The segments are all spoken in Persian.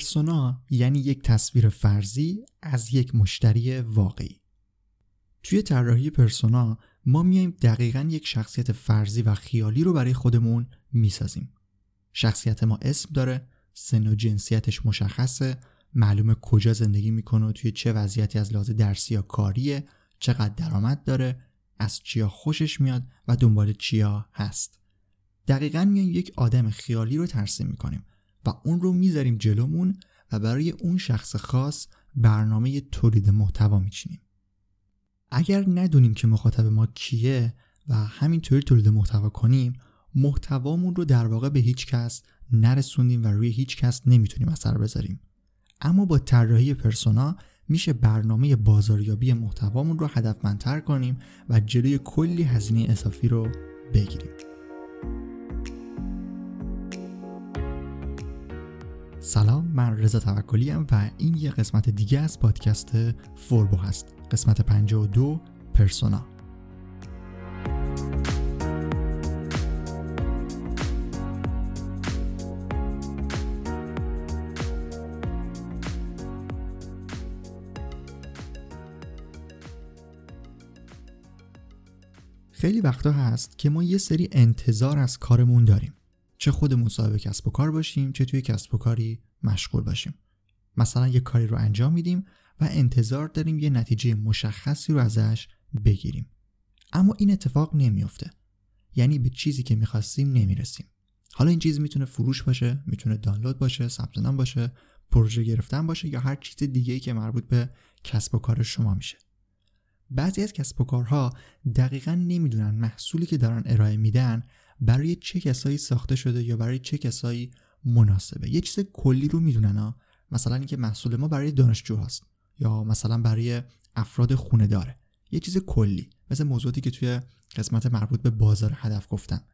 پرسونا یعنی یک تصویر فرضی از یک مشتری واقعی. توی طراحی پرسونا ما میایم دقیقا یک شخصیت فرضی و خیالی رو برای خودمون می‌سازیم. شخصیت ما اسم داره سن و جنسیتش مشخصه معلومه کجا زندگی می‌کنه و توی چه وضعیتی از لحاظ درسی یا کاریه چقدر درآمد داره از چیا خوشش میاد و دنبال چیا هست. دقیقا میایم یک آدم خیالی رو ترسیم می‌کنیم. و اون رو می‌ذاریم جلومون و برای اون شخص خاص برنامه تولید محتوا میچینیم. اگر ندونیم که مخاطب ما کیه و همینطوری تولید محتوا کنیم محتوامون رو در واقع به هیچ کس نرسوندیم و روی هیچ کس نمی‌تونیم اثر بذاریم. اما با طراحی پرسونا میشه برنامه بازاریابی محتوامون رو هدفمندتر کنیم و جلوی کلی هزینه اضافی رو بگیریم. سلام من رضا توکلی و این یه قسمت دیگه از پادکست فوربو هست. قسمت 52 پرسونا. خیلی وقتا هست که ما یه سری انتظار از کارمون داریم. چه خودمون صاحب کسب و کار باشیم چه توی کسب و کاری مشغول باشیم. مثلا یه کاری رو انجام میدیم و انتظار داریم یه نتیجه مشخصی رو ازش بگیریم. اما این اتفاق نمیافته. یعنی به چیزی که می‌خواستیم نمی‌رسیم. حالا این چیز می‌تونه فروش باشه می‌تونه دانلود باشه ثبت نام باشه پروژه گرفتن باشه یا هر چیز دیگه که مربوط به کسب و کار شما میشه. بعضی از کسب و کارها دقیقا نمی‌دونن محصولی که دارن ارائه میدن برای چه کسایی ساخته شده یا برای چه کسایی مناسبه؟ یه چیز کلی رو می‌دونن ها مثلا اینکه محصول ما برای دانشجو هست یا مثلا برای افراد خونه داره. یه چیز کلی. مثل موضوعاتی که توی قسمت مربوط به بازار هدف گفتم.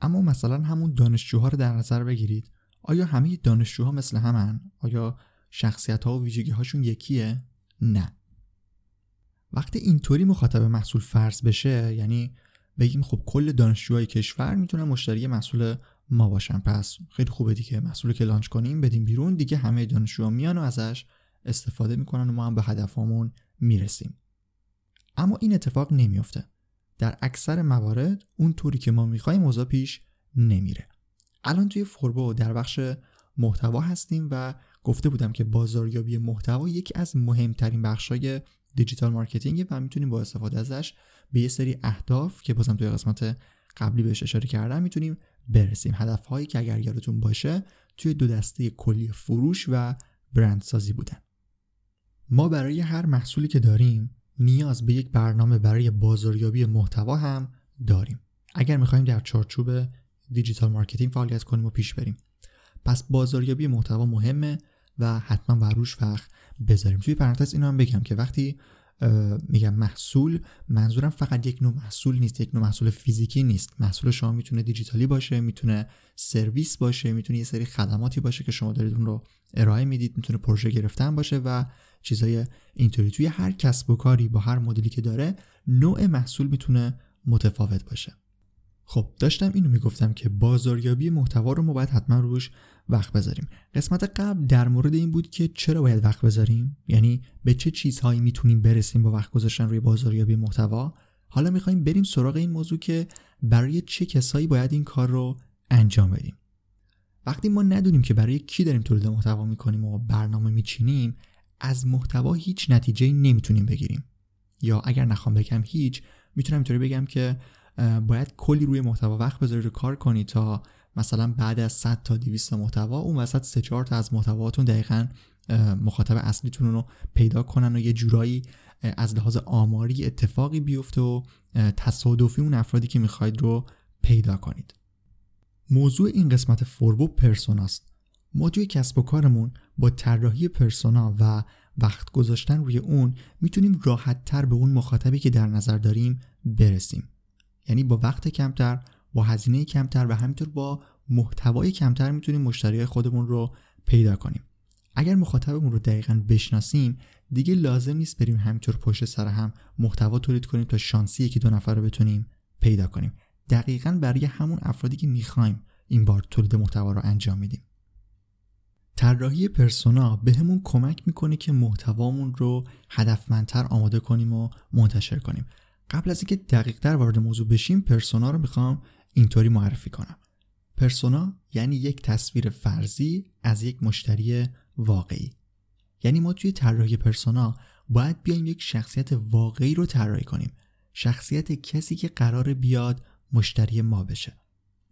اما مثلا همون دانشجوها رو در نظر بگیرید. آیا همه دانشجوها مثل همن؟ آیا شخصیت ها و ویژگی هاشون یکیه؟ نه. وقتی اینطوری مخاطب محصول فرض بشه یعنی بگیم خب کل دانشجوهای کشور می‌تونن مشتری محصول ما باشن. پس خیلی خوبه دیگه محصول که لانچ کنیم بدیم بیرون. دیگه همه دانشجوها میان و ازش استفاده می‌کنن و ما هم به هدفمون می‌رسیم. اما این اتفاق نمیافته. در اکثر موارد اون طوری که ما می‌خوایم اوضاع پیش نمیره. الان توی فوربو در بخش محتوا هستیم و گفته بودم که بازاریابی محتوا یکی از مهمترین بخشای digital marketing و می‌تونیم با استفاده ازش به یه سری اهداف که بازم توی قسمت قبلی بهش اشاره کردم می‌تونیم برسیم. هدف هایی که اگر یادتون باشه توی دو دسته کلی فروش و برندسازی بودن. ما برای هر محصولی که داریم نیاز به یک برنامه برای بازاریابی محتوا هم داریم. اگر می‌خوایم در چارچوب digital marketing فعالیت کنیم و پیش بریم. پس بازاریابی محتوا مهمه و حتما بر روش وقت بذاریم. توی پرانتز اینو هم بگم که وقتی میگم محصول. منظورم فقط یک نوع محصول نیست یک نوع محصول فیزیکی نیست. محصول شما می‌تونه دیجیتالی باشه می‌تونه سرویس باشه می‌تونه یه سری خدماتی باشه که شما دارید اون رو ارائه می‌دید می‌تونه پروژه گرفتن باشه و چیزای اینطوری. توی هر کسب و کاری با هر مدلی که داره نوع محصول می‌تونه متفاوت باشه. خب داشتم اینو می‌گفتم که بازاریابی محتوا رو ما باید حتما روش وقت بذاریم. قسمت قبل در مورد این بود که چرا باید وقت بذاریم؟ یعنی به چه چیزهایی می‌تونیم برسیم با وقت گذاشتن روی بازاریابی محتوا؟ حالا می‌خوایم بریم سراغ این موضوع که برای چه کسایی باید این کار رو انجام بدیم. وقتی ما ندونیم که برای کی داریم تولید محتوا می‌کنیم و برنامه میچینیم از محتوا هیچ نتیجه نمی‌تونیم بگیریم. یا اگر نخوام بگم هیچ می‌تونم اینطوری بگم که باید کلی روی محتوا وقت بذارید و کار کنید تا مثلا بعد از 100 تا 200 محتوا اون وسط 3 4 تا از محتواتون دقیقا مخاطب اصلیتون رو پیدا کنن و یه جورایی از لحاظ آماری اتفاقی بیفته و تصادفی اون افرادی که می‌خواید رو پیدا کنید. موضوع این قسمت فوربو پرسوناست. ما توی کسب و کارمون با طراحی پرسونا و وقت گذاشتن روی اون می‌تونیم راحت تر به اون مخاطبی که در نظر داریم برسیم. یعنی با وقت کمتر با هزینه کمتر و همینطور با محتوای کمتر می‌تونیم مشتری خودمون رو پیدا کنیم. اگر مخاطبمون رو دقیقا بشناسیم دیگه لازم نیست بریم همینطور پشت سر هم محتوا تولید کنیم تا شانسی یکی دو نفر رو بتونیم پیدا کنیم. دقیقا برای همون افرادی که می‌خوایم این بار تولید محتوا رو انجام میدیم طراحی پرسونا بهمون کمک می‌کنه که محتوامون رو هدفمندتر آماده کنیم و منتشر کنیم. قبل از اینکه دقیقتر وارد موضوع بشیم پرسونا رو می‌خوام اینطوری معرفی کنم. پرسونا یعنی یک تصویر فرضی از یک مشتری واقعی. یعنی ما توی طراحی پرسونا باید بیایم یک شخصیت واقعی رو طراحی کنیم. شخصیت کسی که قرار بیاد مشتری ما بشه.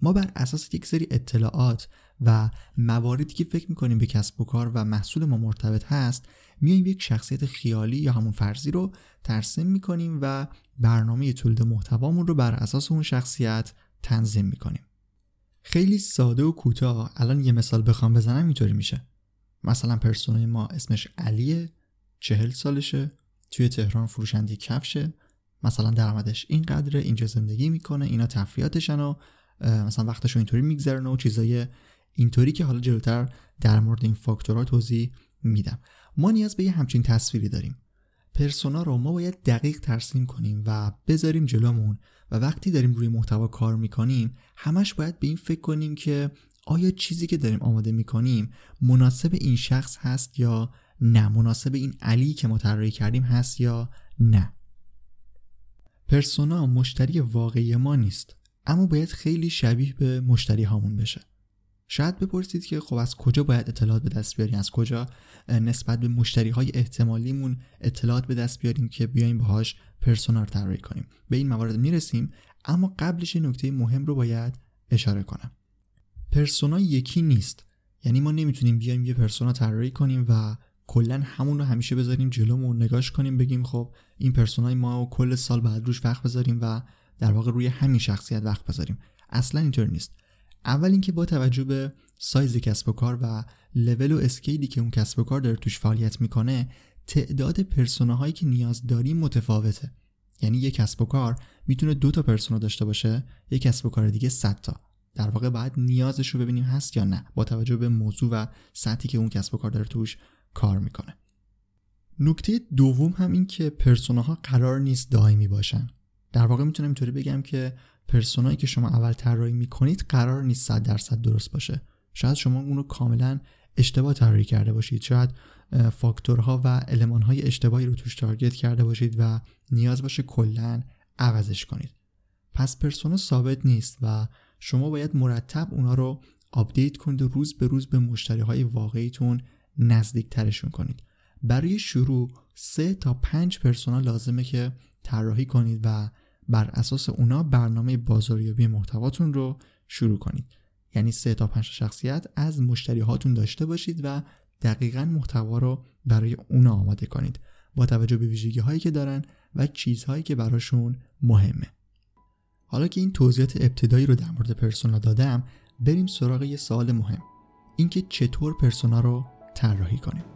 ما بر اساس یک سری اطلاعات و مواردی که فکر می‌کنیم به کسب و کار و محصول ما مرتبط هست میایم یک شخصیت خیالی یا همون فرضی رو ترسیم می‌کنیم و برنامه تولید محتوامون رو بر اساس اون شخصیت تنظیم می‌کنیم. خیلی ساده و کوتاه. الان یه مثال بخوام بزنم اینطوری میشه. مثلا پرسونای ما اسمش علیه چهل سالشه. توی تهران فروشنده کفشه. مثلا درآمدش اینقدره اینجا زندگی می‌کنه اینا تفریحاتشن و مثلا وقتشو اینطوری میگذرنه و چیزای اینطوری که حالا جلوتر در مورد این فاکتورها توضیح میدم. ما نیاز به یه همچین تصویری داریم. پرسونا رو ما باید دقیق ترسیم کنیم و بذاریم جلومون و وقتی داریم روی محتوا کار می‌کنیم همش باید به این فکر کنیم که آیا چیزی که داریم آماده می‌کنیم مناسب این شخص هست یا نه؟ مناسب این علی که ما طراحی کردیم هست یا نه؟ پرسونا مشتری واقعی ما نیست اما باید خیلی شبیه به مشتری هامون بشه. شاید بپرسید که خب از کجا باید اطلاعات به دست بیاریم؟ از کجا نسبت به مشتری های احتمالیمون اطلاعات به دست بیاریم که بیایم باهاش پرسونا طراحی کنیم؟ به این موارد می‌رسیم اما قبلش نکته مهم رو باید اشاره کنم. پرسونا یکی نیست. یعنی ما نمی‌تونیم بیایم یه پرسونا طراحی کنیم و کلا همون رو همیشه بذاریم جلومون نگاش کنیم بگیم خب این پرسونای ما و کل سال بعد روش وقت بذاریم و در واقع روی همین شخصیت وقت بذاریم. اصلا اینطور نیست. اول اینکه با توجه به سایز کسب و کار و level و scale ی که اون کسب و کار داره توش فعالیت می‌کنه تعداد پرسوناهایی که نیاز داریم متفاوته. یعنی یک کسب و کار می‌تونه دو تا پرسونا داشته باشه یک کسب و کار دیگه 100 تا. در واقع باید نیازش رو ببینیم هست یا نه با توجه به موضوع و سطحی که اون کسب و کار داره توش کار می‌کنه. نکته دوم هم این که پرسوناها قرار نیست دائمی باشن. در واقع می‌تونم اینطوری بگم که پرسونایی که شما اول طراحی می‌کنید قرار نیست 100 درصد درست باشه. شاید شما اون رو کاملا اشتباه طراحی کرده باشید. شاید فاکتورها و المانهای اشتباهی رو توش target کرده باشید و نیاز باشه کلا عوضش کنید. پس پرسونا ثابت نیست و شما باید مرتب اونا رو update کنید و روز به روز به مشتری های واقعیتون نزدیک ترشون کنید. برای شروع سه تا پنج پرسونا لازمه که طراحی کنید و بر اساس اونا برنامه بازاریابی محتواتون رو شروع کنید. یعنی سه تا پنج شخصیت از مشتری هاتون داشته باشید و دقیقا محتوا رو برای اونا آماده کنید. با توجه به ویژگی هایی که دارن و چیزهایی که براشون مهمه. حالا که این توضیحات ابتدایی رو در مورد پرسونا دادم بریم سراغ یه سوال مهم. اینکه چطور پرسونا رو طراحی کنیم؟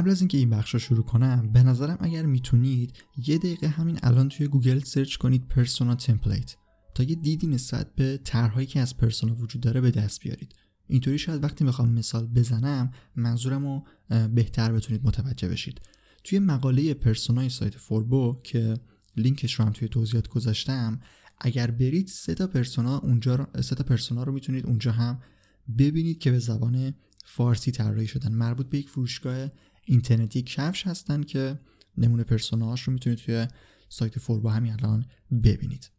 قبل از اینکه این بخش رو شروع کنم به نظرم اگر می‌تونید یه دقیقه همین الان توی گوگل search کنید persona template تا یه دیدی نسبت به طرحهایی که از پرسونا وجود داره به دست بیارید. اینطوری شاید وقتی می‌خوام مثال بزنم منظورم رو بهتر بتونید متوجه بشید. توی مقاله پرسونای سایت فوربو که لینکش رو هم توی توضیحات گذاشتم اگر برید سه تا پرسونا اونجا سه تا پرسونا رو می‌تونید اونجا هم ببینید که به زبان فارسی طراحی شدن. مربوط به یک فروشگاه اینترنتی کفش هستن که نمونه پرسوناهاش رو می‌تونید توی سایت فوربو همین الان ببینید.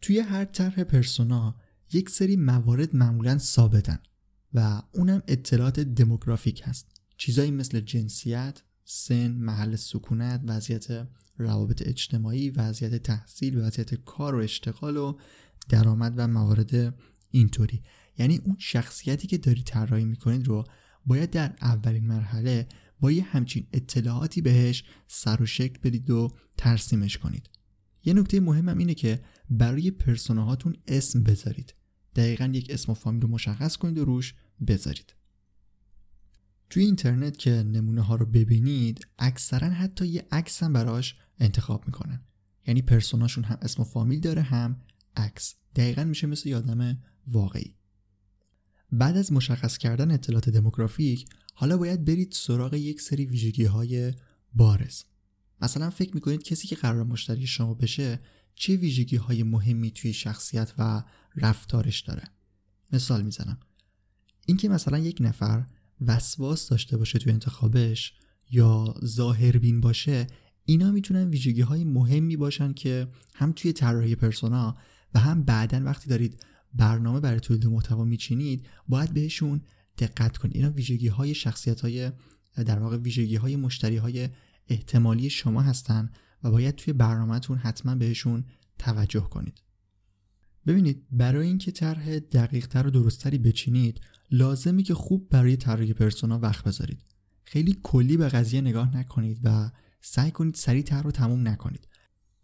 توی هر طرح پرسونا یک سری موارد معمولا ثابتن و اونم اطلاعات دموگرافیک هست. چیزایی مثل جنسیت، سن، محل سکونت، وضعیت روابط اجتماعی، وضعیت تحصیل، وضعیت کار و اشتغال و درآمد و موارد اینطوری. یعنی اون شخصیتی که داری طراحی می‌کنید رو باید در اولین مرحله با یه همچین اطلاعاتی بهش سر و شکل بدید و ترسیمش کنید. یه نکته مهمم اینه که برای پرسوناهاتون اسم بذارید. دقیقا یک اسم و فامیل رو مشخص کنید و روش بذارید. توی اینترنت که نمونه ها رو ببینید اکثرا حتی یه عکس هم براش انتخاب می‌کنن. یعنی پرسوناشون هم اسم و فامیل داره هم عکس. دقیقا میشه مثل یادم واقعی. بعد از مشخص کردن اطلاعات دموگرافیک حالا باید برید سراغ یک سری ویژگی های بارز. مثلا فکر می‌کنید کسی که قرار مشتری شما بشه چه ویژگی های مهمی توی شخصیت و رفتارش داره؟ مثال می‌زنم. اینکه مثلا یک نفر وسواس داشته باشه توی انتخابش یا ظاهربین باشه اینا می‌تونن ویژگی های مهمی باشن که هم توی طراحی پرسونا و هم بعدا وقتی دارید برنامه برای تولید محتوا میچینید باید بهشون دقت کنید. اینا ویژگی های شخصیت های در واقع ویژگی های مشتری های احتمالی شما هستن و باید توی برنامهتون حتما بهشون توجه کنید. ببینید برای اینکه طرح دقیقتر و درستتری بچینید لازمی که خوب برای طراحی پرسونا وقت بذارید. خیلی کلی به قضیه نگاه نکنید و سعی کنید سریع تر رو تموم نکنید.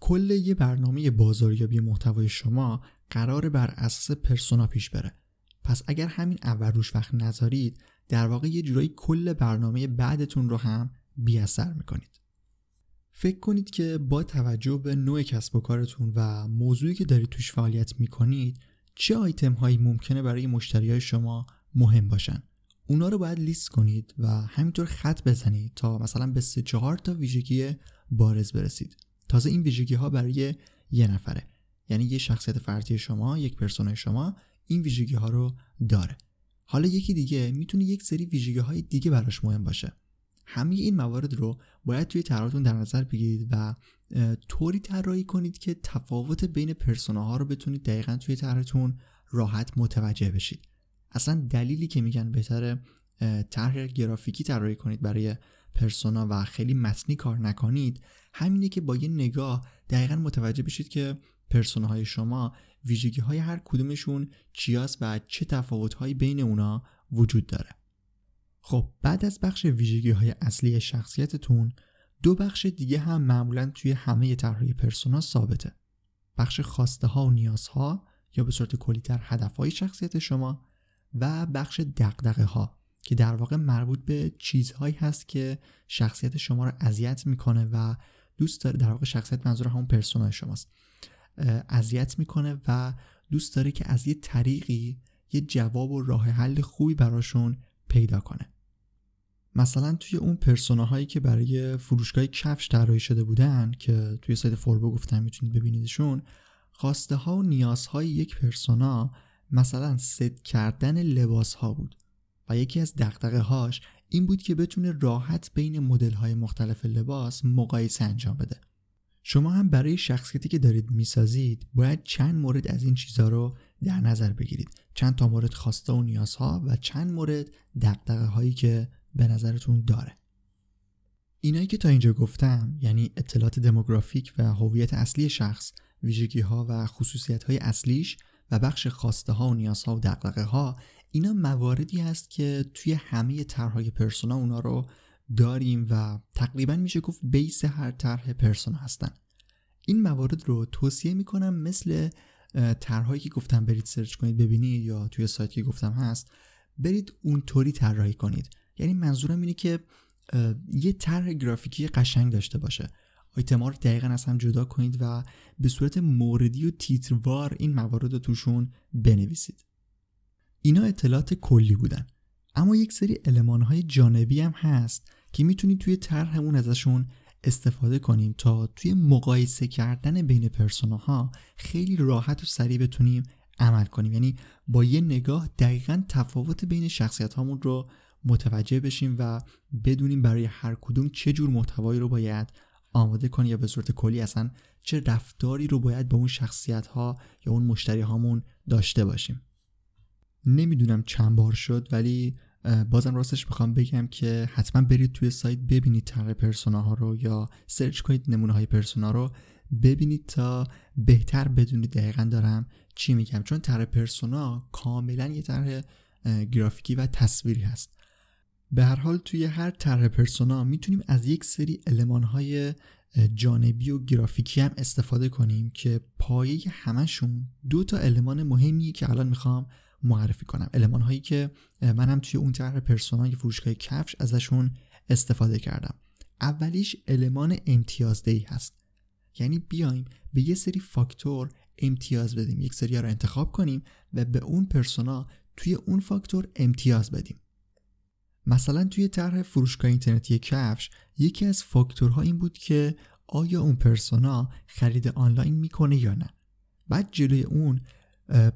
کل یه برنامه بازاریابی محتوای شما قرار بر اساس پرسونا پیش بره. پس اگر همین اول روش وقت نذارید در واقع یه جورایی کل برنامه بعدتون رو هم بی اثر می‌کنید. فکر کنید که با توجه به نوع کسب و کارتون و موضوعی که دارید توش فعالیت می‌کنید چه آیتم هایی ممکنه برای مشتری های شما مهم باشن؟ اونا رو باید لیست کنید و همینطور خط بزنید تا مثلا به سه چهار تا ویژگی بارز برسید. تازه این ویژگی ها برای یه نفره. یعنی یه شخصیت فردی شما یک پرسونای شما این ویژگی ها رو داره. حالا یکی دیگه می‌تونه یک سری ویژگی های دیگه براش مهم باشه. همه این موارد رو باید توی طرحتون در نظر بگیرید و طوری طراحی کنید که تفاوت بین پرسوناها رو بتونید دقیقا توی طرحتون راحت متوجه بشید. اصلا دلیلی که میگن بهتره طرح گرافیکی طراحی کنید برای پرسونا و خیلی متنی کار نکنید همینه که با یه نگاه دقیقا متوجه بشید که پرسوناهای شما ویژگی های هر کدومشون چیاست و چه تفاوت هایی بین اونا وجود داره. خب بعد از بخش ویژگی های اصلی شخصیتتون دو بخش دیگه هم معمولا توی همه طرحهای پرسونا ثابته. بخش خواسته ها و نیازها یا به صورت کلیتر هدف های شخصیت شما و بخش دقدقه ها که در واقع مربوط به چیزهایی هست که شخصیت شما رو اذیت می‌کنه و دوست داره در واقع شخصیت منظور همون پرسونای شماست. اذیت می‌کنه و دوست داره که از یه طریقی یه جواب و راه حل خوبی براشون پیدا کنه. مثلا توی اون پرسوناهایی که برای فروشگاه کفش طراحی شده بودن که توی سایت فوربو گفتم می‌تونید ببینیدشون خواسته ها و نیازهای یک پرسونا مثلا ست کردن لباس ها بود. و یکی از دقدقه هاش این بود که بتونه راحت بین مدل های مختلف لباس مقایسه انجام بده. شما هم برای شخصیتی که دارید می‌سازید باید چند مورد از این چیزها رو در نظر بگیرید. چند تا مورد خواسته و نیازها و چند مورد دقدقه هایی که به نظرتون داره. اینایی که تا اینجا گفتم یعنی اطلاعات دموگرافیک و هویت اصلی شخص ویژگی ها و خصوصیت های اصلیش و بخش خواسته ها و نیازها و دقدقه ها اینا مواردی هست که توی همه طرحهای پرسونا اونا رو داریم و تقریبا میشه گفت بیس هر طرح پرسونا هستن. این موارد رو توصیه می‌کنم مثل طرحهایی که گفتم برید سرچ کنید ببینید یا توی سایت که گفتم هست برید اونطوری طراحی کنید. یعنی منظورم اینه که یه طرح گرافیکی قشنگ داشته باشه. آیتما رو دقیقا از هم جدا کنید و به صورت موردی و تیتروار این موارد رو توشون بنویسید. اینا اطلاعات کلی بودن. اما یک سری های جانبی هم هست که می‌تونید توی طرحمون ازشون استفاده کنیم تا توی مقایسه کردن بین پرسوناها خیلی راحت و سریع بتونیم عمل کنیم. یعنی با یه نگاه دقیقا تفاوت بین شخصیت هامون رو متوجه بشیم و بدونیم برای هر کدوم چه جور محتوایی رو باید آماده کنیم یا به صورت کلی اصلا چه رفتاری رو باید با اون شخصیت ها یا اون مشتری هامون داشته باشیم. نمی‌دونم چند بار شد ولی بازم راستش می‌خوام بگم که حتما برید توی سایت ببینید طرح پرسونا ها رو یا search کنید نمونه های پرسونا رو ببینید تا بهتر بدونید دقیقا دارم چی میگم. چون طرح پرسونا کاملا یه طرح گرافیکی و تصویری هست. به هر حال توی هر طرح پرسونا می‌تونیم از یک سری المان های جانبی و گرافیکی هم استفاده کنیم که پایه همشون دو تا المان مهمی که الان می‌خوام معرفی کنم. علمان هایی که من هم توی اون طرح پرسونای فروشگاه کفش ازشون استفاده کردم. اولیش المان امتیازدهی هست. یعنی بیایم به یه سری فاکتور امتیاز بدیم. یک سری رو انتخاب کنیم و به اون پرسونا توی اون فاکتور امتیاز بدیم. مثلا توی طرح فروشگاه اینترنتی کفش یکی از فاکتورها این بود که آیا اون پرسونا خرید آنلاین می‌کنه یا نه. بعد جلوی اون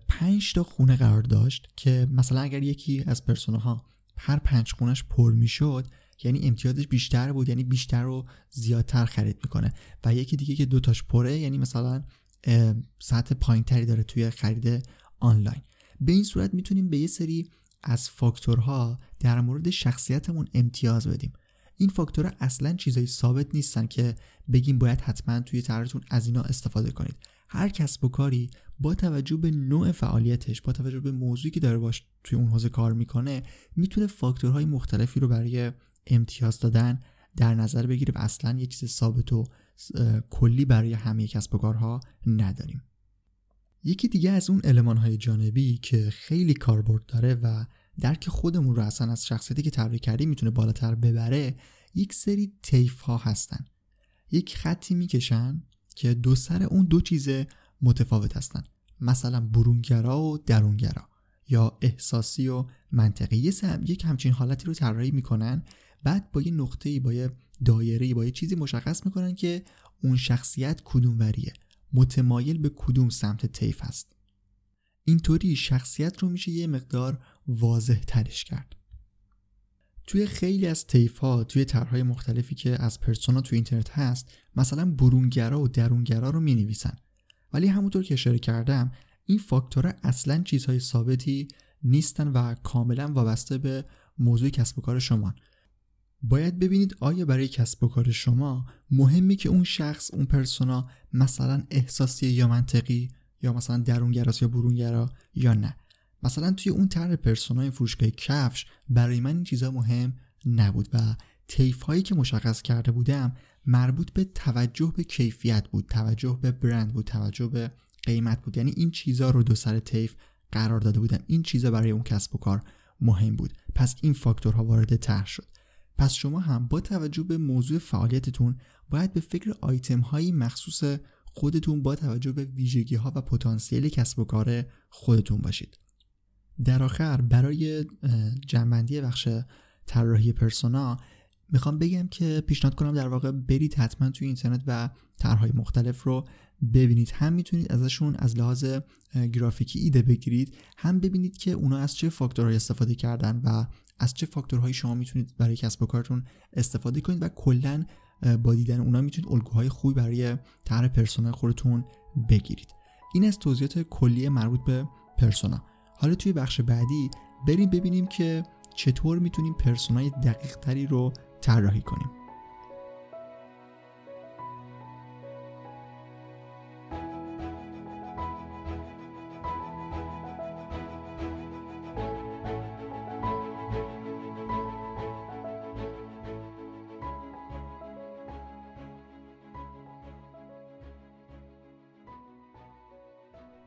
پنج تا خونه قرار داشت که مثلا اگر یکی از پرسوناها هر پنج خونش پر می‌شد یعنی امتیازش بیشتر بود یعنی بیشتر رو زیادتر خرید می‌کنه. و یکی دیگه که دوتاش پره یعنی مثلا سطح پایین تری داره توی خرید آنلاین. به این صورت می‌تونیم به یه سری از فاکتورها در مورد شخصیتمون امتیاز بدیم. این فاکتورها اصلا چیزای ثابت نیستن که بگیم باید حتما توی طرحتون از اینا استفاده کنید. هر کسب و کاری با توجه به نوع فعالیتش با توجه به موضوعی که داره باش توی اون حوزه کار می‌کنه می‌تونه فاکتورهای مختلفی رو برای امتیاز دادن در نظر بگیره و اصلا یه چیز ثابت و کلی برای همه کسب و کارها نداریم. یکی دیگه از اون علمان های جانبی که خیلی کاربرد داره و درک خودمون رو اصلا از شخصیتی که طراحی کردیم می‌تونه بالاتر ببره یک سری تیف ها هستن. یک خطی می‌کشن که دو سر اون دو چیز متفاوت هستن. مثلا برونگرا و درونگرا یا احساسی و منطقی. یک همچین حالتی رو طراحی می‌کنن. بعد با یه نقطه‌ای با یه دایره با یه چیزی مشخص می‌کنن که اون شخصیت کدوم وریه متمایل به کدوم سمت طیف هست. اینطوری شخصیت رو میشه یه مقدار واضح ترش کرد. توی خیلی از طیف ها توی طرحهای مختلفی که از پرسونا توی اینترنت هست مثلا برونگرا و درونگرا رو می نویسن ولی همونطور که اشاره کردم این فاکتورها اصلا چیزهای ثابتی نیستن و کاملا وابسته به موضوع کسب و کار شما باید ببینید آیا برای کسب و کار شما مهمی که اون شخص اون پرسونا مثلا احساسی یا منطقی یا مثلا درونگراست یا برونگرا یا نه. مثلا توی اون طرح پرسونای فروشگاه کفش برای من این چیزا مهم نبود و تیف هایی که مشخص کرده بودم مربوط به توجه به کیفیت بود توجه به برند بود توجه به قیمت بود. یعنی این چیزا رو دو سر تیف قرار داده بودم این چیزا برای اون کسب و کار مهم بود. پس این فاکتورها وارد طرح شد. پس شما هم با توجه به موضوع فعالیتتون باید به فکر آیتم هایی مخصوص خودتون با توجه به ویژگی ها و پتانسیل کسب و کار خودتون باشید. در آخر برای جنبندی بخش طراحی پرسونا می‌خوام بگم که پیشنهاد کنم در واقع برید حتما توی اینترنت و طرحهای مختلف رو ببینید. هم می‌تونید ازشون از لحاظ گرافیکی ایده بگیرید هم ببینید که اونا از چه فاکتورهایی استفاده کردن و از چه فاکتورهایی شما می‌تونید برای کسب و کارتون استفاده کنید و کلا با دیدن اونا می‌تونید الگوهای خوبی برای طرح پرسونا خودتون بگیرید. این از توضیحات کلی مربوط به پرسونا. حالا توی بخش بعدی بریم ببینیم که چطور می‌تونیم پرسونای دقیق تری رو طراحی کنیم.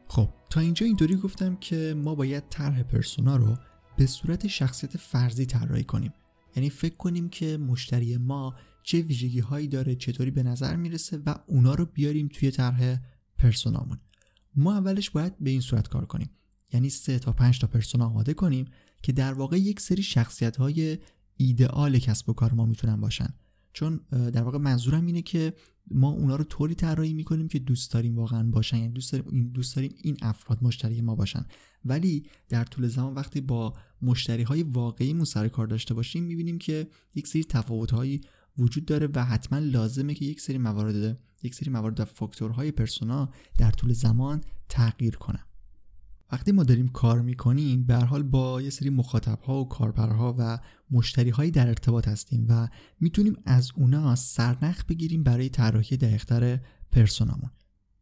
خب تا اینجا اینطوری گفتم که ما باید طرح پرسونا رو به صورت شخصیت فرضی طراحی کنیم. یعنی فکر کنیم که مشتری ما چه ویژگی هایی داره چطوری به نظر می‌رسه و اونا رو بیاریم توی طرح پرسونامون. ما اولش باید به این صورت کار کنیم. یعنی سه تا پنج تا پرسونا آماده کنیم که در واقع یک سری شخصیت های ایدئال کسب و کار ما می‌تونن باشن. چون در واقع منظورم اینه که ما اونا رو طوری طراحی می‌کنیم که دوست داریم واقعا باشن. یعنی دوست داریم این دوست داریم این افراد مشتری ما باشن. ولی در طول زمان وقتی با مشتری های واقعی سر کار داشته باشیم می‌بینیم که یک سری تفاوت هایی وجود داره و حتما لازمه که یک سری موارد یک سری موارد فاکتورهای پرسونا در طول زمان تغییر کنن. وقتی ما داریم کار می‌کنیم به حال با یه سری مخاطب ها و کاربرها و مشتری هایی در ارتباط هستیم و می‌تونیم از اونا سرنخ بگیریم برای طراحی دقیقتر پرسونامون.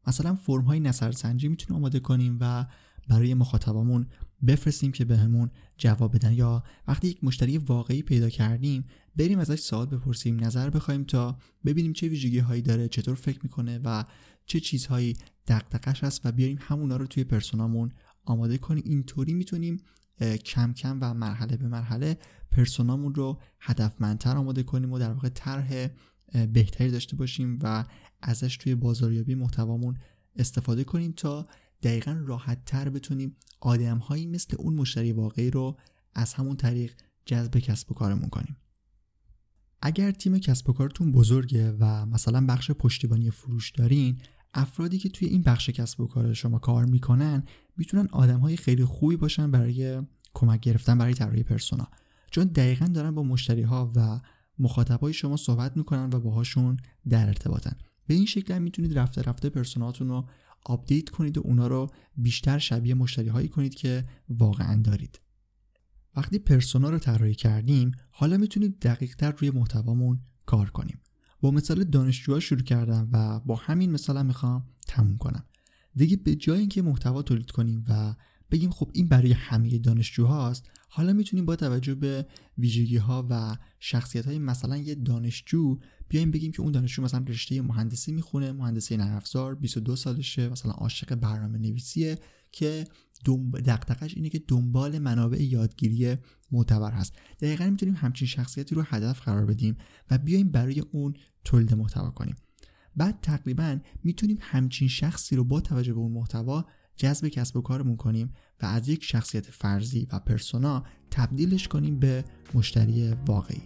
مثلا فرم های نظرسنجی می‌تونیم آماده کنیم و برای مخاطبامون بفرستیم که بهمون به جواب بدن. یا وقتی یک مشتری واقعی پیدا کردیم بریم ازش سوال بپرسیم نظر بخوایم تا ببینیم چه ویژگی هایی داره چطور فکر می‌کنه و چه چیزهایی دقدقش هست و بیاریم همونا رو توی پرسونامون آماده کنیم. اینطوری می‌تونیم کم کم و مرحله به مرحله پرسونامون رو هدفمندتر آماده کنیم و در واقع طرح بهتری داشته باشیم و ازش توی بازاریابی محتوامون استفاده کنیم تا دقیقا راحت تر بتونیم آدم هایی مثل اون مشتری واقعی رو از همون طریق جذب کسب و کارمون کنیم. اگر تیم کسب و کارتون بزرگه و مثلا بخش پشتیبانی فروش دارین افرادی که توی این بخش کسب و کار شما کار می‌کنن می‌تونن آدم های خیلی خوبی باشن برای کمک گرفتن برای طراحی پرسونا. چون دقیقا دارن با مشتری ها و مخاطبای شما صحبت می‌کنن و باهاشون در ارتباطن. به این شکل هم می‌تونید رفته رفته پرسوناتون رو update کنید و اونا رو بیشتر شبیه مشتری هایی کنید که واقعا دارید. وقتی پرسونا رو طراحی کردیم حالا می‌تونید دقیق تر روی محتوامون کار کنیم. با مثال دانشجوها شروع کردم و با همین مثالم می‌خوام تموم کنم. دیگه به جای اینکه محتوا تولید کنیم و بگیم خب این برای همه دانشجوهاست حالا می‌تونیم با توجه به ویژگی ها و شخصیت های مثلا یه دانشجو بیایم بگیم که اون دانشجو مثلا رشته مهندسی می‌خونه مهندسی نرم افزار 22 سالشه مثلا عاشق برنامه نویسیه که دقدقش اینه که دنبال منابع یادگیری معتبر هست. دقیقا می‌تونیم همچین شخصیتی رو هدف قرار بدیم و بیایم برای اون تولید محتوا کنیم. بعد تقریبا می‌تونیم همچین شخصی رو با توجه به اون محتوا جذب کسب و کارمون کنیم و از یک شخصیت فرضی و پرسونا تبدیلش کنیم به مشتری واقعی.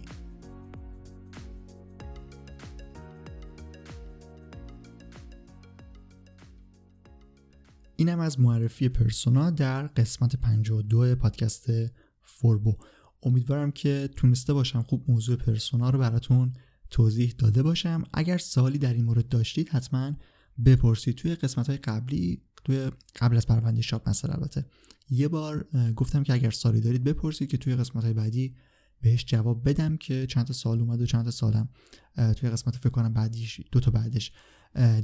اینم از معرفی پرسونا در قسمت 52 پادکست فوربو. امیدوارم که تونسته باشم خوب موضوع پرسونا رو براتون توضیح داده باشم. اگر سوالی در این مورد داشتید حتما بپرسید. توی قسمت های قبلی توی قبل از پرونده شاپ مثلا البته. یه بار گفتم که اگر سوالی دارید بپرسید که توی قسمت های بعدی بهش جواب بدم که چند تا سال اومد و چند تا سالم توی قسمت فکر کنم بعدیش دو تا بعدش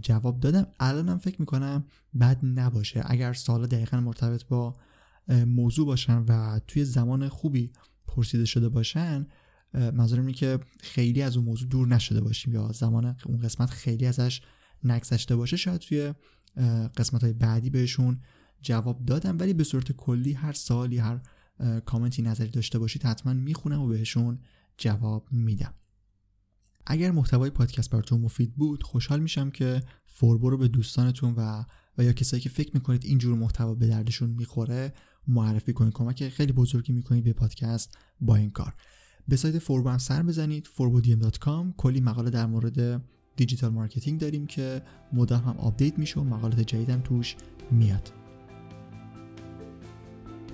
جواب دادم. الانم فکر می‌کنم بد نباشه. اگر سال دقیقا مرتبط با موضوع باشن و توی زمان خوبی پرسیده شده باشن منظورم اینه که خیلی از اون موضوع دور نشده باشیم یا زمان اون قسمت خیلی ازش نگذشته باشه شاید توی قسمت های بعدی بهشون جواب دادم. ولی به صورت کلی هر سالی هر کامنتی نظری داشته باشید حتما می‌خونم و بهشون جواب میدم. اگر محتوای پادکست براتون مفید بود خوشحال میشم که فوربو رو به دوستانتون و و یا کسایی که فکر می‌کنید اینجور محتوا به دردشون می‌خوره معرفی کنید. کمک خیلی بزرگی می‌کنید به پادکست با این کار. به سایت فوربو هم سر بزنید forbodiem.com کلی مقاله در مورد digital marketing داریم که مدام هم update میشه و مقالات جدیدم توش میاد.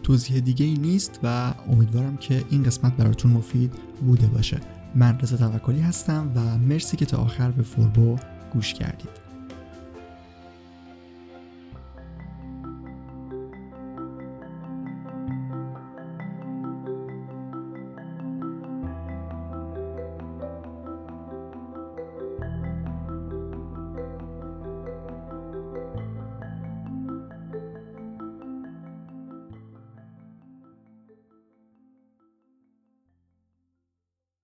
توضیح دیگه ای نیست و امیدوارم که این قسمت براتون مفید بوده باشه. من رضا توکلی هستم و مرسی که تا آخر به فوربو گوش کردید.